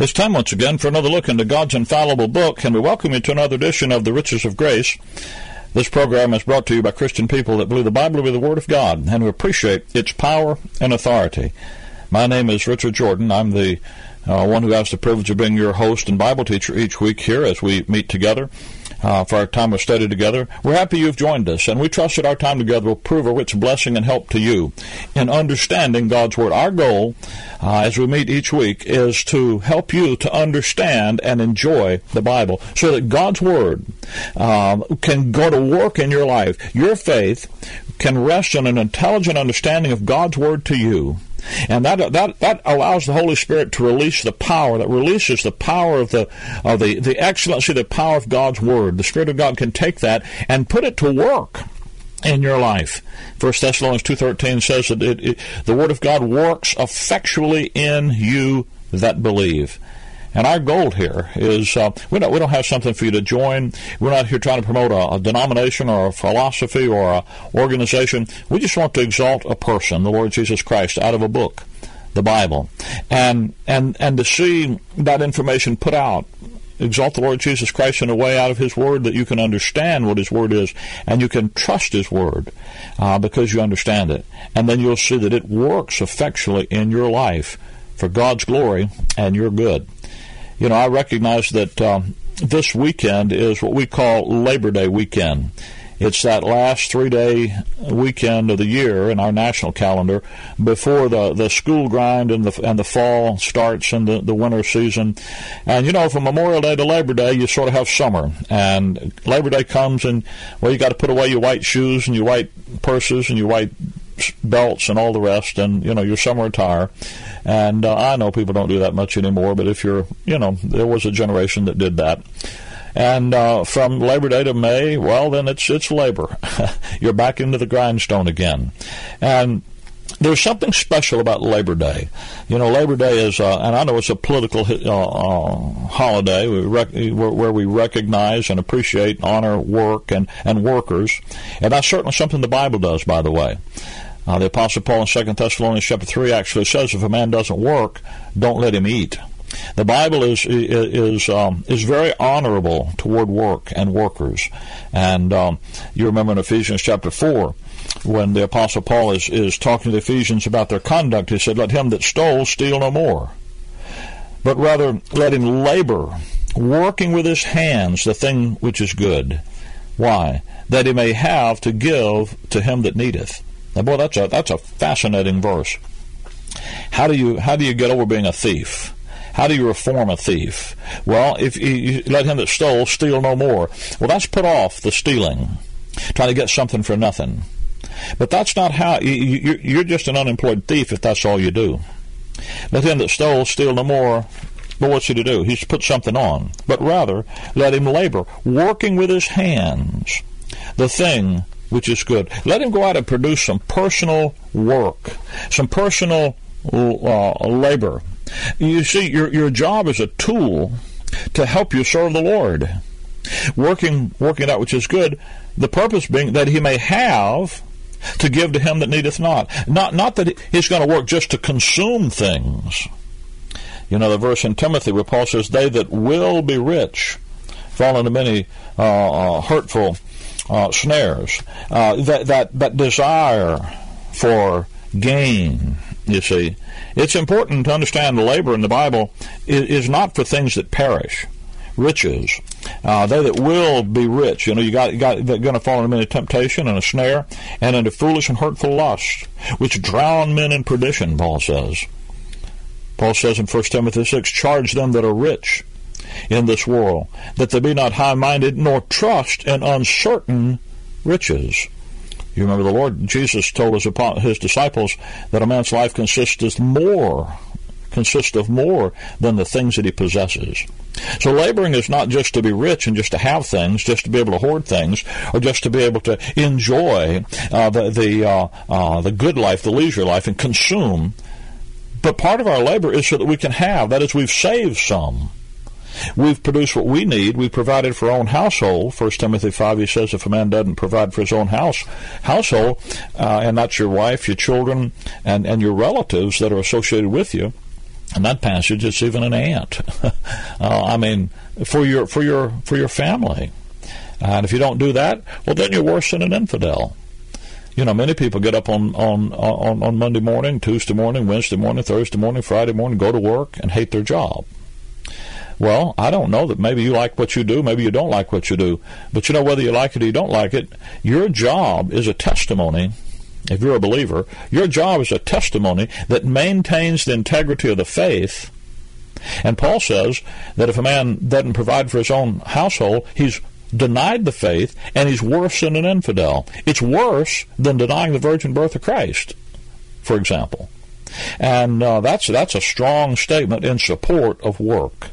It's time once again for another look into God's infallible book, and we welcome you to another edition of The Riches of Grace. This program is brought to you by Christian people that believe the Bible to be the Word of God and who appreciate its power and authority. My name is Richard Jordan. I'm the uh, one who has the privilege of being your host and Bible teacher each week here as we meet together uh, for our time of study together. We're happy you've joined us, and we trust that our time together will prove a rich blessing and help to you in understanding God's Word. Our goal, uh, as we meet each week, is to help you to understand and enjoy the Bible so that God's Word um, can go to work in your life. Your faith can rest on an intelligent understanding of God's Word to you and that, that, that allows the Holy Spirit to release the power, that releases the power of the, of the, the excellency, the power of God's Word. The Spirit of God can take that and put it to work in your life. First Thessalonians 2.13 says that it, it, the Word of God works effectually in you that believe. And our goal here is uh, we don't we don't have something for you to join. We're not here trying to promote a, a denomination or a philosophy or an organization. We just want to exalt a person, the Lord Jesus Christ, out of a book, the Bible, and and and to see that information put out exalt the Lord Jesus Christ in a way out of His Word that you can understand what His Word is and you can trust His Word uh, because you understand it. And then you'll see that it works effectually in your life for God's glory and your good you know, I recognize that um, this weekend is what we call Labor Day weekend. It's that last three day weekend of the year in our national calendar before the, the school grind and the and the fall starts and the, the winter season. And you know, from Memorial Day to Labor Day, you sort of have summer. And Labor Day comes and well, you got to put away your white shoes and your white purses and your white belts and all the rest, and you know your summer attire. And uh, I know people don't do that much anymore, but if you're, you know, there was a generation that did that. And uh, from Labor Day to May, well, then it's it's labor. you're back into the grindstone again, and there's something special about Labor Day. You know, Labor Day is, uh, and I know it's a political uh, uh, holiday rec- where we recognize and appreciate, honor work and, and workers, and that's certainly something the Bible does, by the way. Uh, the Apostle Paul in 2 Thessalonians chapter 3 actually says if a man doesn't work, don't let him eat. The Bible is is um, is very honorable toward work and workers, and um, you remember in Ephesians chapter four when the Apostle Paul is is talking to the Ephesians about their conduct, he said, "Let him that stole steal no more, but rather let him labor, working with his hands the thing which is good." Why? That he may have to give to him that needeth. Now, boy, that's a that's a fascinating verse. How do you how do you get over being a thief? How do you reform a thief? Well, if you, let him that stole steal no more. Well, that's put off the stealing, trying to get something for nothing. But that's not how you, you're just an unemployed thief if that's all you do. Let him that stole steal no more. But what's he to do? He's put something on. But rather, let him labor, working with his hands, the thing which is good. Let him go out and produce some personal work, some personal uh, labor. You see, your, your job is a tool to help you serve the Lord. Working, working out which is good, the purpose being that he may have to give to him that needeth not. Not, not that he's going to work just to consume things. You know, the verse in Timothy where Paul says, They that will be rich fall into many uh, uh, hurtful uh, snares, uh, that, that, that desire for gain, you see. It's important to understand the labor in the Bible is, is not for things that perish. Riches, uh, they that will be rich, you know, you got, you got they're going to fall into temptation and a snare, and into foolish and hurtful lust, which drown men in perdition. Paul says. Paul says in 1 Timothy 6, charge them that are rich in this world, that they be not high minded, nor trust in uncertain riches. You remember the Lord Jesus told his, his disciples that a man's life consists more consist of more than the things that he possesses. So laboring is not just to be rich and just to have things, just to be able to hoard things, or just to be able to enjoy uh, the the uh, uh, the good life, the leisure life, and consume. But part of our labor is so that we can have. That is, we've saved some. We've produced what we need. We've provided for our own household. First Timothy five, he says, if a man doesn't provide for his own house household, uh, and that's your wife, your children, and and your relatives that are associated with you, in that passage, it's even an aunt. uh, I mean, for your for your for your family. And if you don't do that, well, then you're worse than an infidel. You know, many people get up on, on, on, on Monday morning, Tuesday morning, Wednesday morning, Thursday morning, Friday morning, go to work and hate their job. Well, I don't know that maybe you like what you do, maybe you don't like what you do. But you know, whether you like it or you don't like it, your job is a testimony if you're a believer, your job is a testimony that maintains the integrity of the faith. And Paul says that if a man doesn't provide for his own household, he's denied the faith and he's worse than an infidel. It's worse than denying the virgin birth of Christ, for example. And uh, that's that's a strong statement in support of work.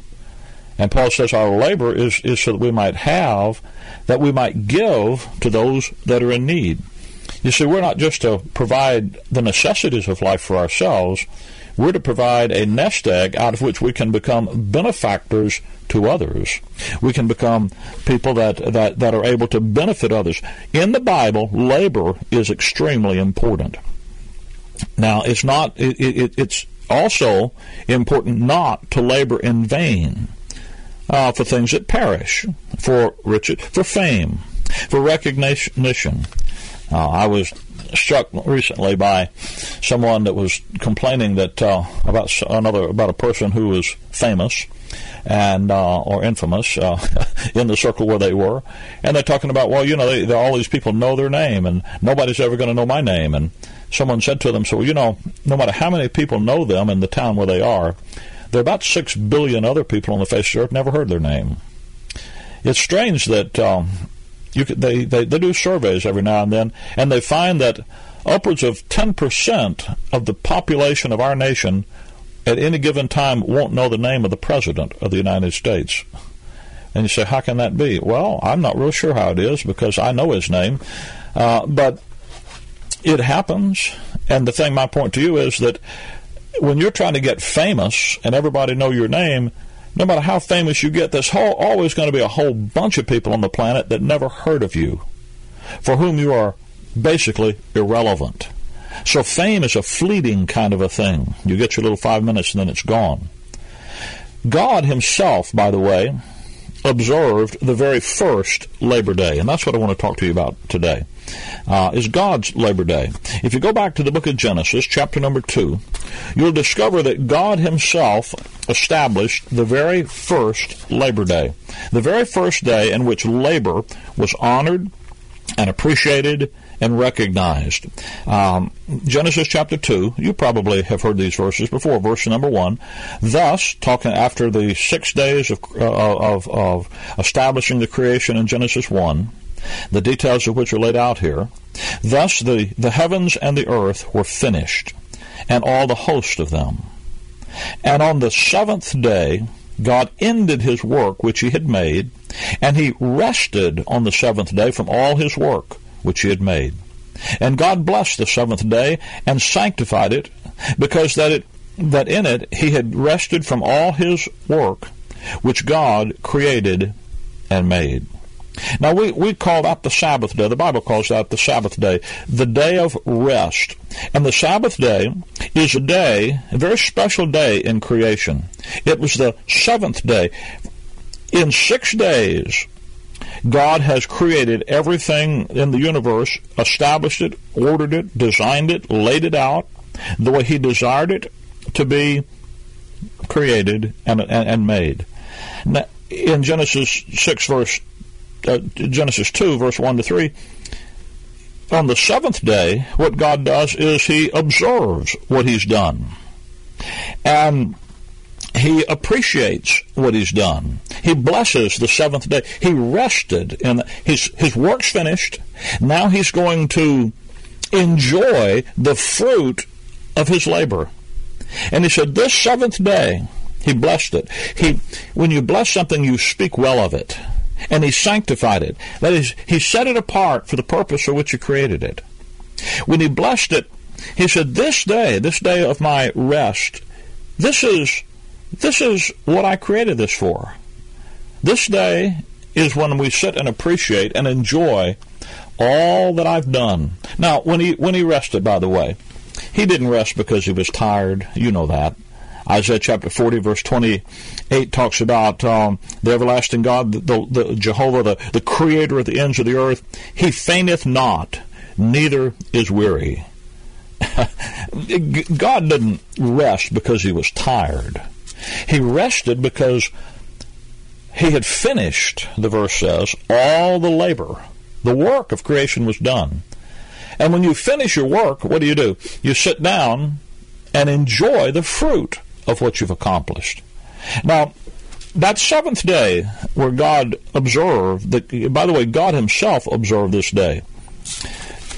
And Paul says our labor is, is so that we might have, that we might give to those that are in need. You see, we're not just to provide the necessities of life for ourselves, we're to provide a nest egg out of which we can become benefactors to others. We can become people that, that, that are able to benefit others. In the Bible, labor is extremely important. Now, it's not, it, it, it's also important not to labor in vain uh, for things that perish, for riches, for fame, for recognition, uh, I was struck recently by someone that was complaining that uh, about another about a person who was famous and uh, or infamous uh, in the circle where they were, and they're talking about well, you know, they, all these people know their name, and nobody's ever going to know my name. And someone said to them, so you know, no matter how many people know them in the town where they are, there are about six billion other people on the face of the earth never heard their name. It's strange that um, could, they, they, they do surveys every now and then, and they find that upwards of 10% of the population of our nation at any given time won't know the name of the President of the United States. And you say, how can that be? Well, I'm not real sure how it is because I know his name. Uh, but it happens. And the thing, my point to you is that when you're trying to get famous and everybody know your name, no matter how famous you get, there's whole, always going to be a whole bunch of people on the planet that never heard of you, for whom you are basically irrelevant. So fame is a fleeting kind of a thing. You get your little five minutes and then it's gone. God Himself, by the way, observed the very first Labor Day, and that's what I want to talk to you about today uh, is God's Labor Day. If you go back to the book of Genesis, chapter number 2, you'll discover that God Himself established the very first Labor Day, the very first day in which labor was honored and appreciated and recognized. Um, Genesis chapter 2, you probably have heard these verses before. Verse number 1. Thus, talking after the six days of, uh, of, of establishing the creation in Genesis 1, the details of which are laid out here. Thus the, the heavens and the earth were finished, and all the host of them. And on the seventh day, God ended his work which he had made, and he rested on the seventh day from all his work which he had made. And God blessed the seventh day and sanctified it, because that it that in it he had rested from all his work which God created and made. Now, we, we call that the Sabbath day. The Bible calls that the Sabbath day, the day of rest. And the Sabbath day is a day, a very special day in creation. It was the seventh day. In six days, God has created everything in the universe, established it, ordered it, designed it, laid it out the way He desired it to be created and, and, and made. Now, in Genesis 6, verse uh, Genesis 2, verse 1 to 3, on the seventh day, what God does is He observes what He's done. And he appreciates what he's done. He blesses the seventh day. He rested and his his work's finished. Now he's going to enjoy the fruit of his labor. And he said, This seventh day, he blessed it. He, when you bless something, you speak well of it. And he sanctified it. That is, he set it apart for the purpose for which he created it. When he blessed it, he said, This day, this day of my rest, this is this is what I created this for. This day is when we sit and appreciate and enjoy all that I've done. Now, when he when he rested, by the way, he didn't rest because he was tired. You know that. Isaiah chapter 40, verse 28 talks about um, the everlasting God, the, the, Jehovah, the, the creator of the ends of the earth. He fainteth not, neither is weary. God didn't rest because he was tired. He rested because he had finished, the verse says, all the labor. The work of creation was done. And when you finish your work, what do you do? You sit down and enjoy the fruit of what you've accomplished. Now, that seventh day where God observed, by the way, God Himself observed this day.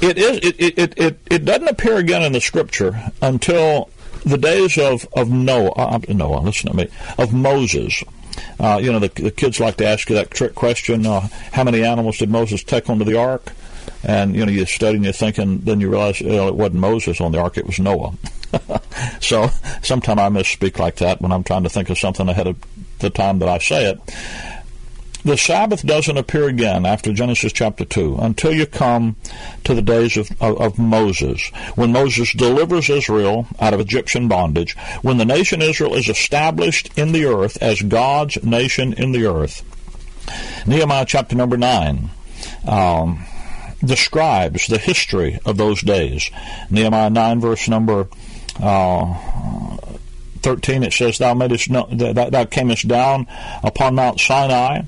It is it, it, it, it doesn't appear again in the scripture until the days of of Noah. Uh, Noah, listen to me. Of Moses. Uh, you know, the, the, kids like to ask you that trick question: uh, How many animals did Moses take onto the ark? And you know, you're studying, you're thinking, then you realize you know, it wasn't Moses on the ark; it was Noah. so sometimes I misspeak like that when I'm trying to think of something ahead of the time that I say it. The Sabbath doesn't appear again after Genesis chapter 2 until you come to the days of, of, of, Moses, when Moses delivers Israel out of Egyptian bondage, when the nation Israel is established in the earth as God's nation in the earth. Nehemiah chapter number 9. Um, describes the history of those days. Nehemiah 9, verse number uh, 13, it says, Thou, madest no, thou, thou camest down upon Mount Sinai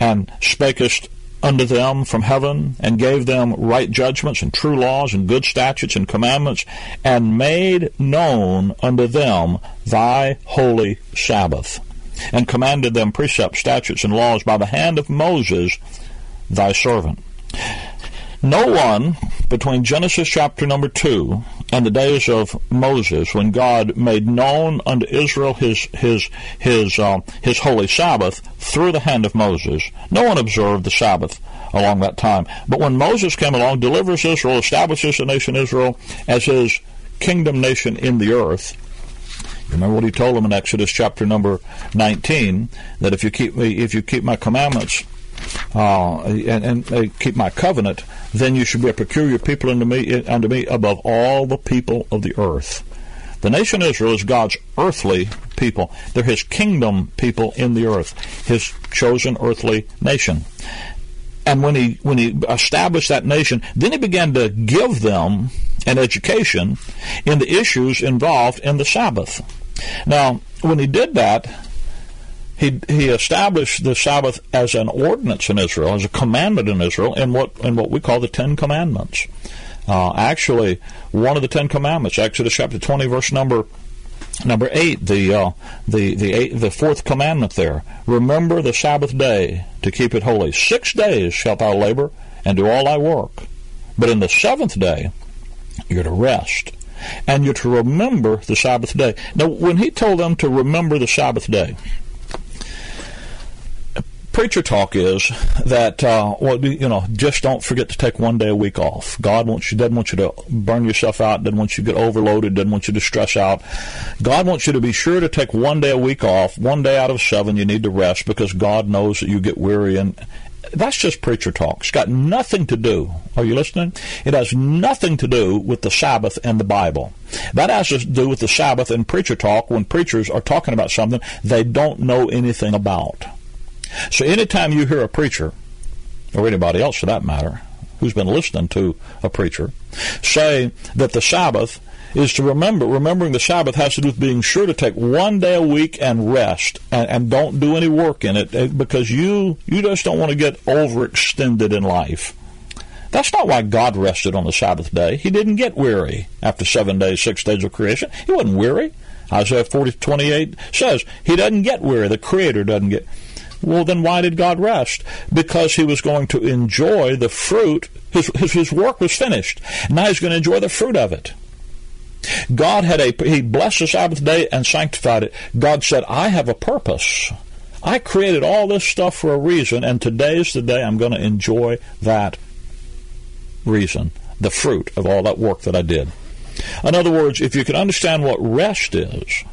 and spakest unto them from heaven, and gave them right judgments and true laws and good statutes and commandments, and made known unto them thy holy Sabbath, and commanded them precepts, statutes, and laws by the hand of Moses thy servant. No one between Genesis chapter number 2 and the days of Moses, when God made known unto Israel his his his uh, his holy Sabbath through the hand of Moses, no one observed the Sabbath along that time. But when Moses came along, delivers Israel, establishes the nation Israel as his kingdom nation in the earth. Remember what he told them in Exodus chapter number 19 that if you keep me, if you keep my commandments uh, and, and uh, keep my covenant, then you should be a peculiar people unto me, unto me above all the people of the earth. The nation Israel is God's earthly people. They're His kingdom people in the earth, His chosen earthly nation. And when he when he established that nation, then he began to give them an education in the issues involved in the Sabbath. Now, when he did that, he he established the Sabbath as an ordinance in Israel, as a commandment in Israel, in what in what we call the Ten Commandments. Uh, actually, one of the Ten Commandments, Exodus chapter twenty, verse number number eight, the uh, the the eight, the fourth commandment there. Remember the Sabbath day to keep it holy. Six days shalt thou labor and do all thy work, but in the seventh day you're to rest and you're to remember the Sabbath day. Now, when he told them to remember the Sabbath day, preacher talk is that uh, well, you know, just don't forget to take one day a week off. God wants you doesn't want you to burn yourself out, doesn't want you to get overloaded, doesn't want you to stress out. God wants you to be sure to take one day a week off. One day out of seven, you need to rest because God knows that you get weary and. That's just preacher talk. It's got nothing to do. Are you listening? It has nothing to do with the Sabbath and the Bible. That has to do with the Sabbath and preacher talk when preachers are talking about something they don't know anything about. So anytime you hear a preacher, or anybody else for that matter, who's been listening to a preacher, say that the Sabbath is to remember, remembering the Sabbath has to do with being sure to take one day a week and rest and, and don't do any work in it eh, because you, you just don't want to get overextended in life. That's not why God rested on the Sabbath day. He didn't get weary after seven days, six days of creation. He wasn't weary. Isaiah 40, 28 says he doesn't get weary. The Creator doesn't get well, then why did God rest? Because he was going to enjoy the fruit. His, his, his work was finished. Now he's going to enjoy the fruit of it. God had a, He blessed the Sabbath day and sanctified it. God said, I have a purpose. I created all this stuff for a reason, and today's the day I'm going to enjoy that reason, the fruit of all that work that I did. In other words, if you can understand what rest is,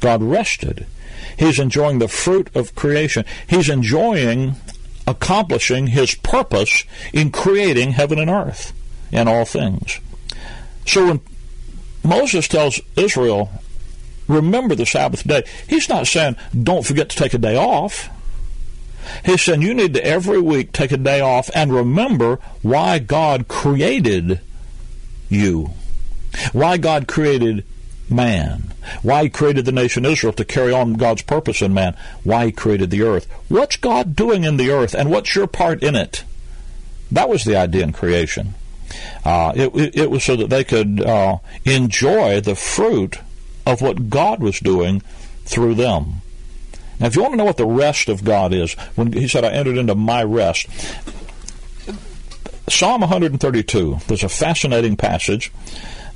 God rested. He's enjoying the fruit of creation. He's enjoying accomplishing his purpose in creating heaven and earth and all things. So when Moses tells Israel, remember the Sabbath day, he's not saying don't forget to take a day off. He's saying you need to every week take a day off and remember why God created you, why God created man, why he created the nation Israel to carry on God's purpose in man, why he created the earth. What's God doing in the earth, and what's your part in it? That was the idea in creation. Uh, it, it, it, was so that they could uh, enjoy the fruit of what God was doing through them. Now, if you want to know what the rest of God is, when he said, I entered into my rest, Psalm 132, there's a fascinating passage.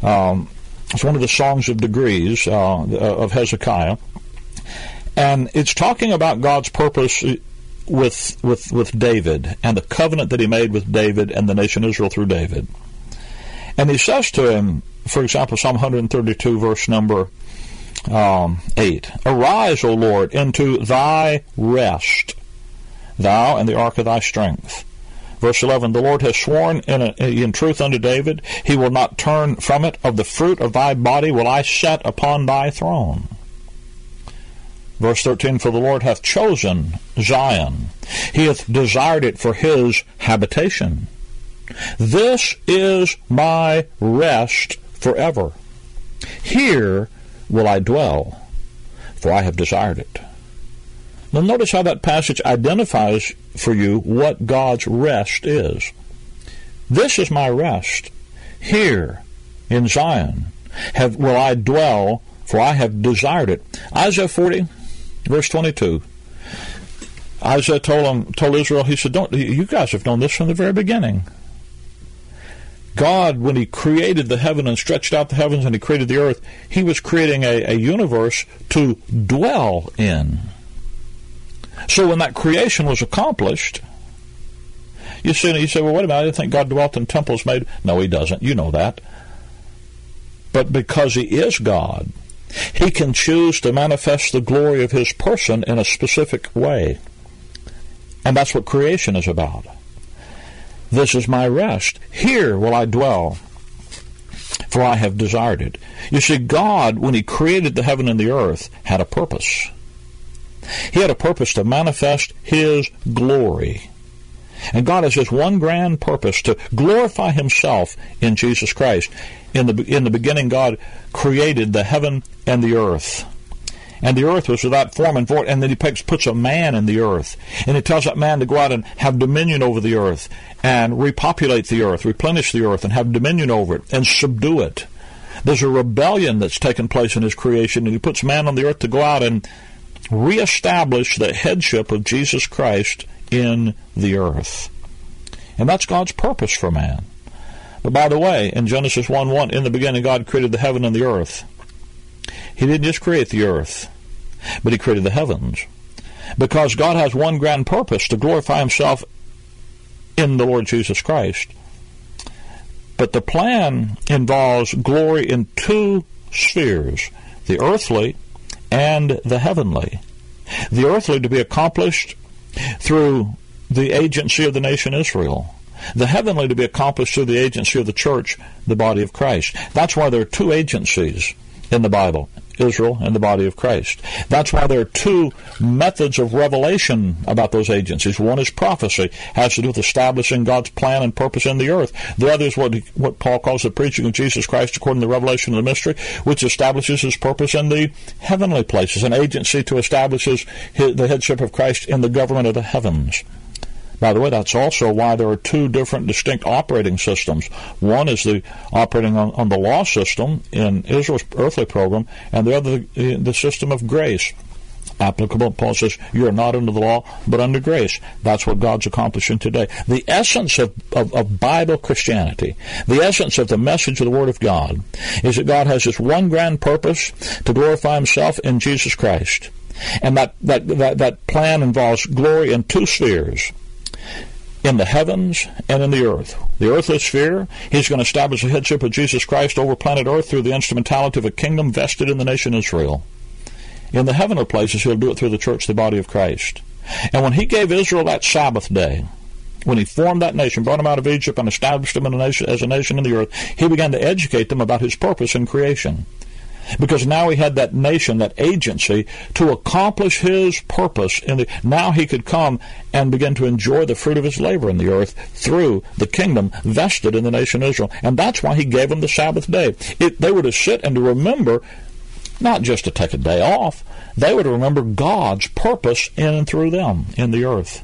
Um, it's one of the songs of degrees uh, of Hezekiah, and it's talking about God's purpose with with with David and the covenant that He made with David and the nation Israel through David. And He says to him, for example, Psalm 132, verse number um, 8, "Arise, O Lord, into Thy rest, Thou and the ark of Thy strength." Verse 11, The Lord has sworn in, a, in truth unto David, He will not turn from it. Of the fruit of thy body will I set upon thy throne. Verse 13, For the Lord hath chosen Zion. He hath desired it for his habitation. This is my rest forever. Here will I dwell, for I have desired it. Now notice how that passage identifies for you what God's rest is. This is my rest. Here in Zion have, will I dwell, for I have desired it. Isaiah 40, verse 22. Isaiah told him, told Israel, he said, "Don't you guys have known this from the very beginning." God, when He created the heaven and stretched out the heavens and He created the earth, He was creating a, a universe to dwell in. So when that creation was accomplished, you see, you say, well, wait a minute, I didn't think God dwelt in temples made. No, He doesn't. You know that. But because He is God, He can choose to manifest the glory of His person in a specific way. And that's what creation is about. This is my rest. Here will I dwell, for I have desired it. You see, God, when He created the heaven and the earth, had a purpose. He had a purpose to manifest His glory. And God has this one grand purpose to glorify Himself in Jesus Christ. In the, in the beginning, God created the heaven and the earth. And the earth was without form and void. And then He puts a man in the earth. And He tells that man to go out and have dominion over the earth and repopulate the earth, replenish the earth, and have dominion over it and subdue it. There's a rebellion that's taken place in His creation, and He puts man on the earth to go out and reestablish the headship of Jesus Christ in the earth. And that's God's purpose for man. But by the way, in Genesis 1 1, in the beginning God created the heaven and the earth. He didn't just create the earth, but He created the heavens. Because God has one grand purpose to glorify Himself in the Lord Jesus Christ. But the plan involves glory in two spheres the earthly and the heavenly. The earthly to be accomplished through the agency of the nation Israel. The heavenly to be accomplished through the agency of the church, the body of Christ. That's why there are two agencies in the Bible. Israel and the body of Christ. That's why there are two methods of revelation about those agencies. One is prophecy, has to do with establishing God's plan and purpose in the earth. The other is what what Paul calls the preaching of Jesus Christ according to the revelation of the mystery, which establishes his purpose in the heavenly places, an agency to establish his, his, the headship of Christ in the government of the heavens. By the way, that's also why there are two different distinct operating systems. One is the operating on, on the law system in Israel's earthly program, and the other the, the system of grace. applicable. Paul says, You are not under the law, but under grace. That's what God's accomplishing today. The essence of, of, of, Bible Christianity, the essence of the message of the Word of God, is that God has this one grand purpose to glorify Himself in Jesus Christ. And that, that, that, that plan involves glory in two spheres in the heavens and in the earth. The earthly sphere, he's going to establish the headship of Jesus Christ over planet earth through the instrumentality of a kingdom vested in the nation Israel. In the heavenly places, he'll do it through the church, the body of Christ. And when he gave Israel that Sabbath day, when he formed that nation, brought them out of Egypt, and established them a nation, as a nation in the earth, he began to educate them about his purpose in creation. Because now he had that nation, that agency, to accomplish his purpose. In the, now he could come and begin to enjoy the fruit of his labor in the earth through the kingdom vested in the nation Israel. And that's why he gave them the Sabbath day. It, they were to sit and to remember not just to take a day off. They were to remember God's purpose in and through them in the earth.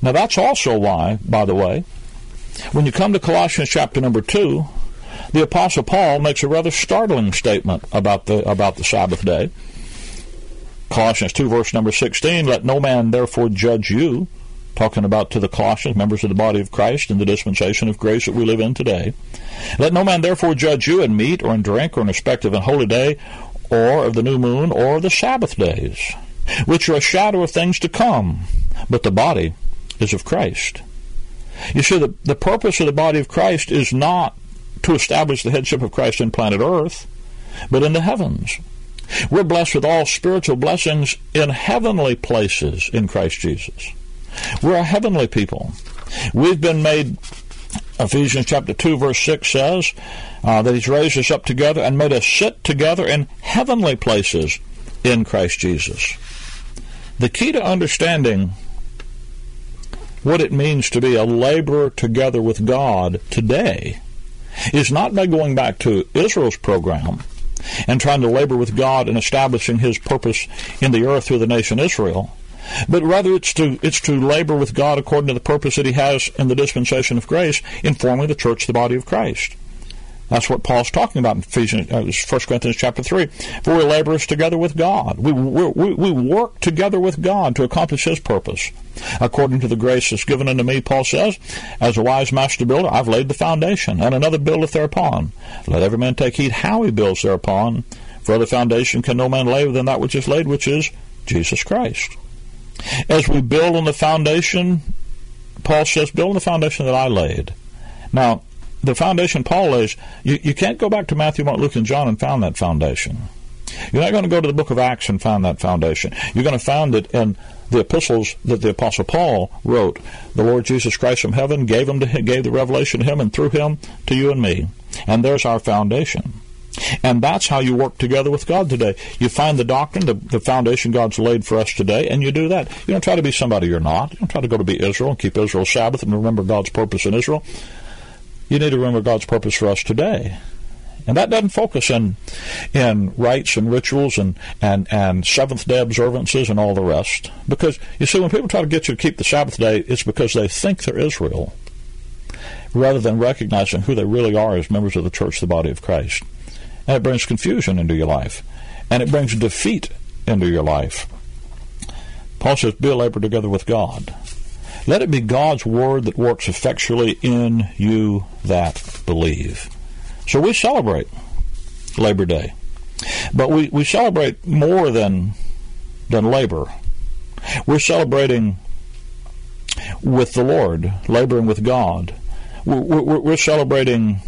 Now that's also why, by the way, when you come to Colossians chapter number 2, the apostle Paul makes a rather startling statement about the about the Sabbath day. Colossians 2 verse number 16, let no man therefore judge you talking about to the Colossians, members of the body of Christ in the dispensation of grace that we live in today. Let no man therefore judge you in meat or in drink or in respect of a holy day or of the new moon or the Sabbath days, which are a shadow of things to come, but the body is of Christ. You see, the, the purpose of the body of Christ is not to establish the headship of Christ in planet Earth, but in the heavens. We're blessed with all spiritual blessings in heavenly places in Christ Jesus. We're a heavenly people. We've been made, Ephesians chapter 2, verse 6 says, uh, that He's raised us up together and made us sit together in heavenly places in Christ Jesus. The key to understanding what it means to be a laborer together with God today is not by going back to Israel's program and trying to labor with God and establishing His purpose in the earth through the nation Israel but rather it's to it's to labor with God according to the purpose that He has in the dispensation of grace in forming the church, the body of Christ. That's what Paul's talking about in Ephesians, uh, 1 Corinthians chapter 3. For we labor together with God. We, we, we work together with God to accomplish His purpose. According to the grace that's given unto me, Paul says, as a wise master builder, I've laid the foundation, and another buildeth thereupon. Let every man take heed how he builds thereupon. For other foundation can no man lay than that which is laid, which is Jesus Christ. As we build on the foundation, Paul says, build on the foundation that I laid. Now, the foundation Paul lays, you, you can't go back to Matthew, Mark, Luke, and John and found that foundation. You're not going to go to the book of Acts and find that foundation. You're going to find it in the epistles that the apostle Paul wrote. The Lord Jesus Christ from heaven gave him to gave the revelation to him and through him to you and me. And there's our foundation. And that's how you work together with God today. You find the doctrine, the, the foundation God's laid for us today, and you do that. You don't try to be somebody you're not. You don't try to go to be Israel and keep Israel's Sabbath and remember God's purpose in Israel. You need to remember God's purpose for us today. And that doesn't focus in in rites and rituals and, and, and seventh day observances and all the rest. Because you see, when people try to get you to keep the Sabbath day, it's because they think they're Israel, rather than recognizing who they really are as members of the church, the body of Christ and it brings confusion into your life, and it brings defeat into your life. Paul says, Be a together with God. Let it be God's word that works effectually in you that believe. So we celebrate Labor Day. But we, we celebrate more than than labor. We're celebrating with the Lord, laboring with God. We're, we're, we're celebrating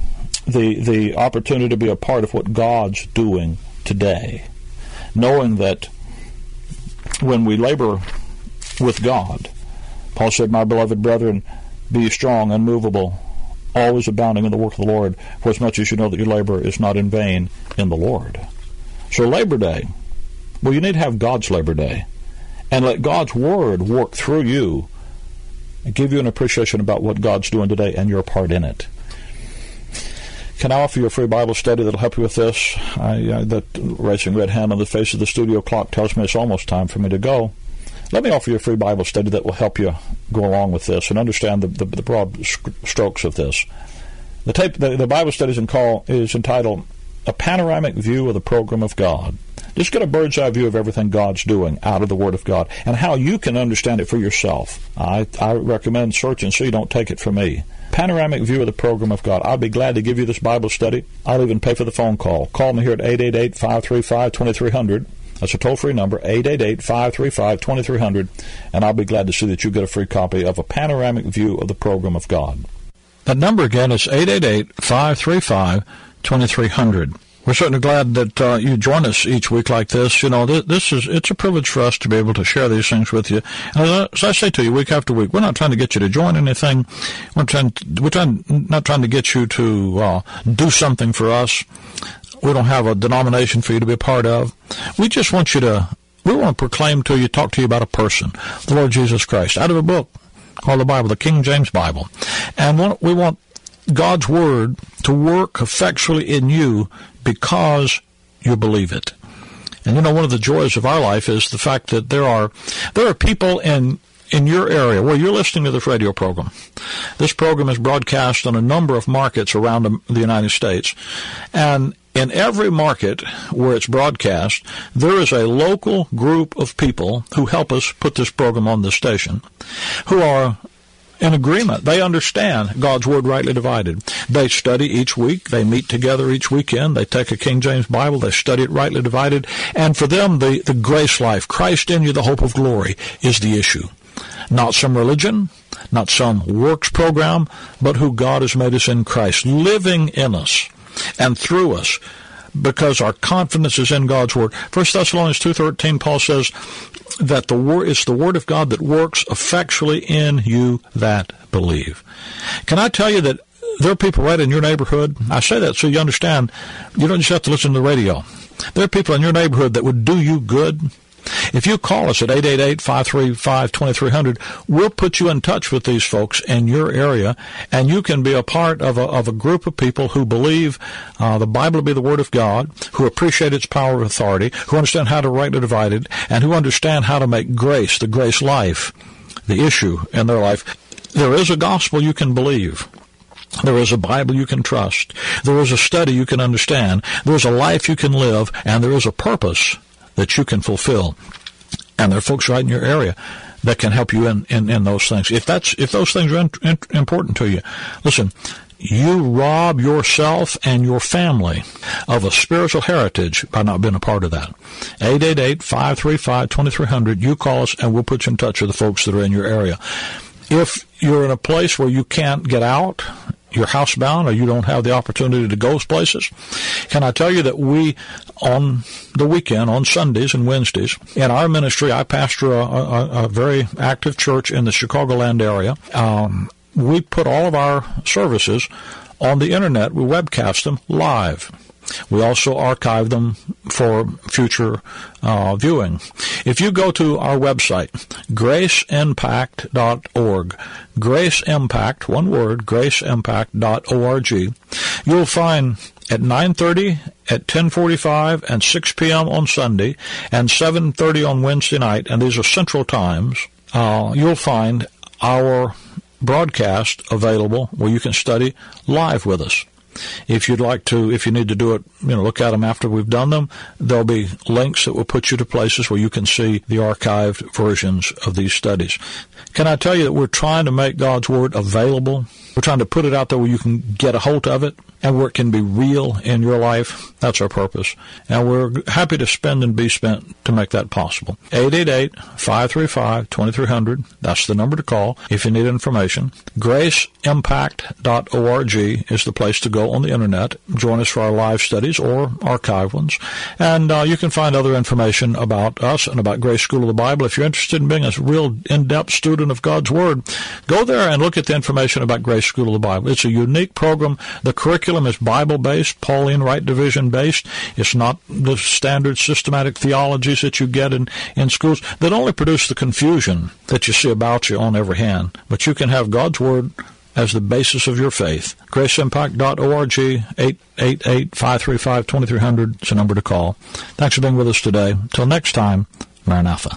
the the opportunity to be a part of what God's doing today, knowing that when we labor with God, Paul said, "My beloved brethren, be strong, unmovable, always abounding in the work of the Lord, for as much as you know that your labor is not in vain in the Lord." So Labor Day, well, you need to have God's Labor Day, and let God's Word work through you, and give you an appreciation about what God's doing today and your part in it. Can I offer you a free Bible study that'll help you with this? I, uh, that racing red hand on the face of the studio clock tells me it's almost time for me to go. Let me offer you a free Bible study that will help you go along with this and understand the, the, the broad strokes of this. The, tape, the, the Bible study is, in call, is entitled A Panoramic View of the Program of God. Just get a bird's eye view of everything God's doing out of the Word of God and how you can understand it for yourself. I, I recommend search and see. Don't take it from me. Panoramic view of the program of God. I'll be glad to give you this Bible study. I'll even pay for the phone call. Call me here at 888 535 2300. That's a toll free number, 888 535 2300, and I'll be glad to see that you get a free copy of a panoramic view of the program of God. That number again is 888 535 2300. We're certainly glad that uh, you join us each week like this. You know, this, this, is it's a privilege for us to be able to share these things with you. And as I say to you, week after week, we're not trying to get you to join anything. We're trying, to, we're trying not trying to get you to uh, do something for us. We don't have a denomination for you to be a part of. We just want you to, we want to proclaim to you, talk to you about a person, the Lord Jesus Christ, out of a book called the Bible, the King James Bible. And we want God's Word to work effectually in you because you believe it. And you know, one of the joys of our life is the fact that there are, there are people in in your area where you're listening to this radio program. This program is broadcast on a number of markets around the United States. And in every market where it's broadcast, there is a local group of people who help us put this program on the station who are in agreement. They understand God's Word rightly divided. They study each week. They meet together each weekend. They take a King James Bible. They study it rightly divided. And for them, the, the grace life, Christ in you, the hope of glory, is the issue. Not some religion, not some works program, but who God has made us in Christ, living in us and through us because our confidence is in God's word. First Thessalonians 2:13 Paul says that the word is the word of God that works effectually in you that believe. Can I tell you that there are people right in your neighborhood? I say that so you understand you don't just have to listen to the radio. There are people in your neighborhood that would do you good if you call us at 888-535-2300, we'll put you in touch with these folks in your area, and you can be a part of a, of a group of people who believe uh, the Bible to be the Word of God, who appreciate its power and authority, who understand how to rightly divide it, and who understand how to make grace, the grace life, the issue in their life. There is a gospel you can believe. There is a Bible you can trust. There is a study you can understand. There is a life you can live, and there is a purpose that you can fulfill. And there are folks right in your area that can help you in, in, in those things. If that's if those things are in, in, important to you, listen. You rob yourself and your family of a spiritual heritage by not being a part of that. 888-535-2300. You call us and we'll put you in touch with the folks that are in your area. If you're in a place where you can't get out you're housebound or you don't have the opportunity to go places, can I tell you that we, on the weekend, on Sundays and Wednesdays, in our ministry, I pastor a, a, a very active church in the Chicagoland area. Um, we put all of our services on the internet. We webcast them live. We also archive them for future uh, viewing. If you go to our website, graceimpact.org, graceimpact, one word, graceimpact.org, you'll find at 9.30, at 10.45, and 6 p.m. on Sunday, and 7.30 on Wednesday night, and these are central times, uh, you'll find our broadcast available where you can study live with us. If you'd like to, if you need to do it, you know, look at them after we've done them. There'll be links that will put you to places where you can see the archived versions of these studies. Can I tell you that we're trying to make God's Word available? We're trying to put it out there where you can get a hold of it and where it can be real in your life. That's our purpose. And we're happy to spend and be spent to make that possible. 888-535-2300. That's the number to call if you need information. GraceImpact.org is the place to go on the internet. Join us for our live studies or archive ones. And uh, you can find other information about us and about Grace School of the Bible. If you're interested in being a real in-depth student of God's Word, go there and look at the information about Grace School of the Bible. It's a unique program. The curriculum is Bible based, Pauline Right Division based. It's not the standard systematic theologies that you get in, in schools that only produce the confusion that you see about you on every hand. But you can have God's Word as the basis of your faith. GraceImpact.org, 888-535-2300 is a number to call. Thanks for being with us today. Until next time, Maranatha.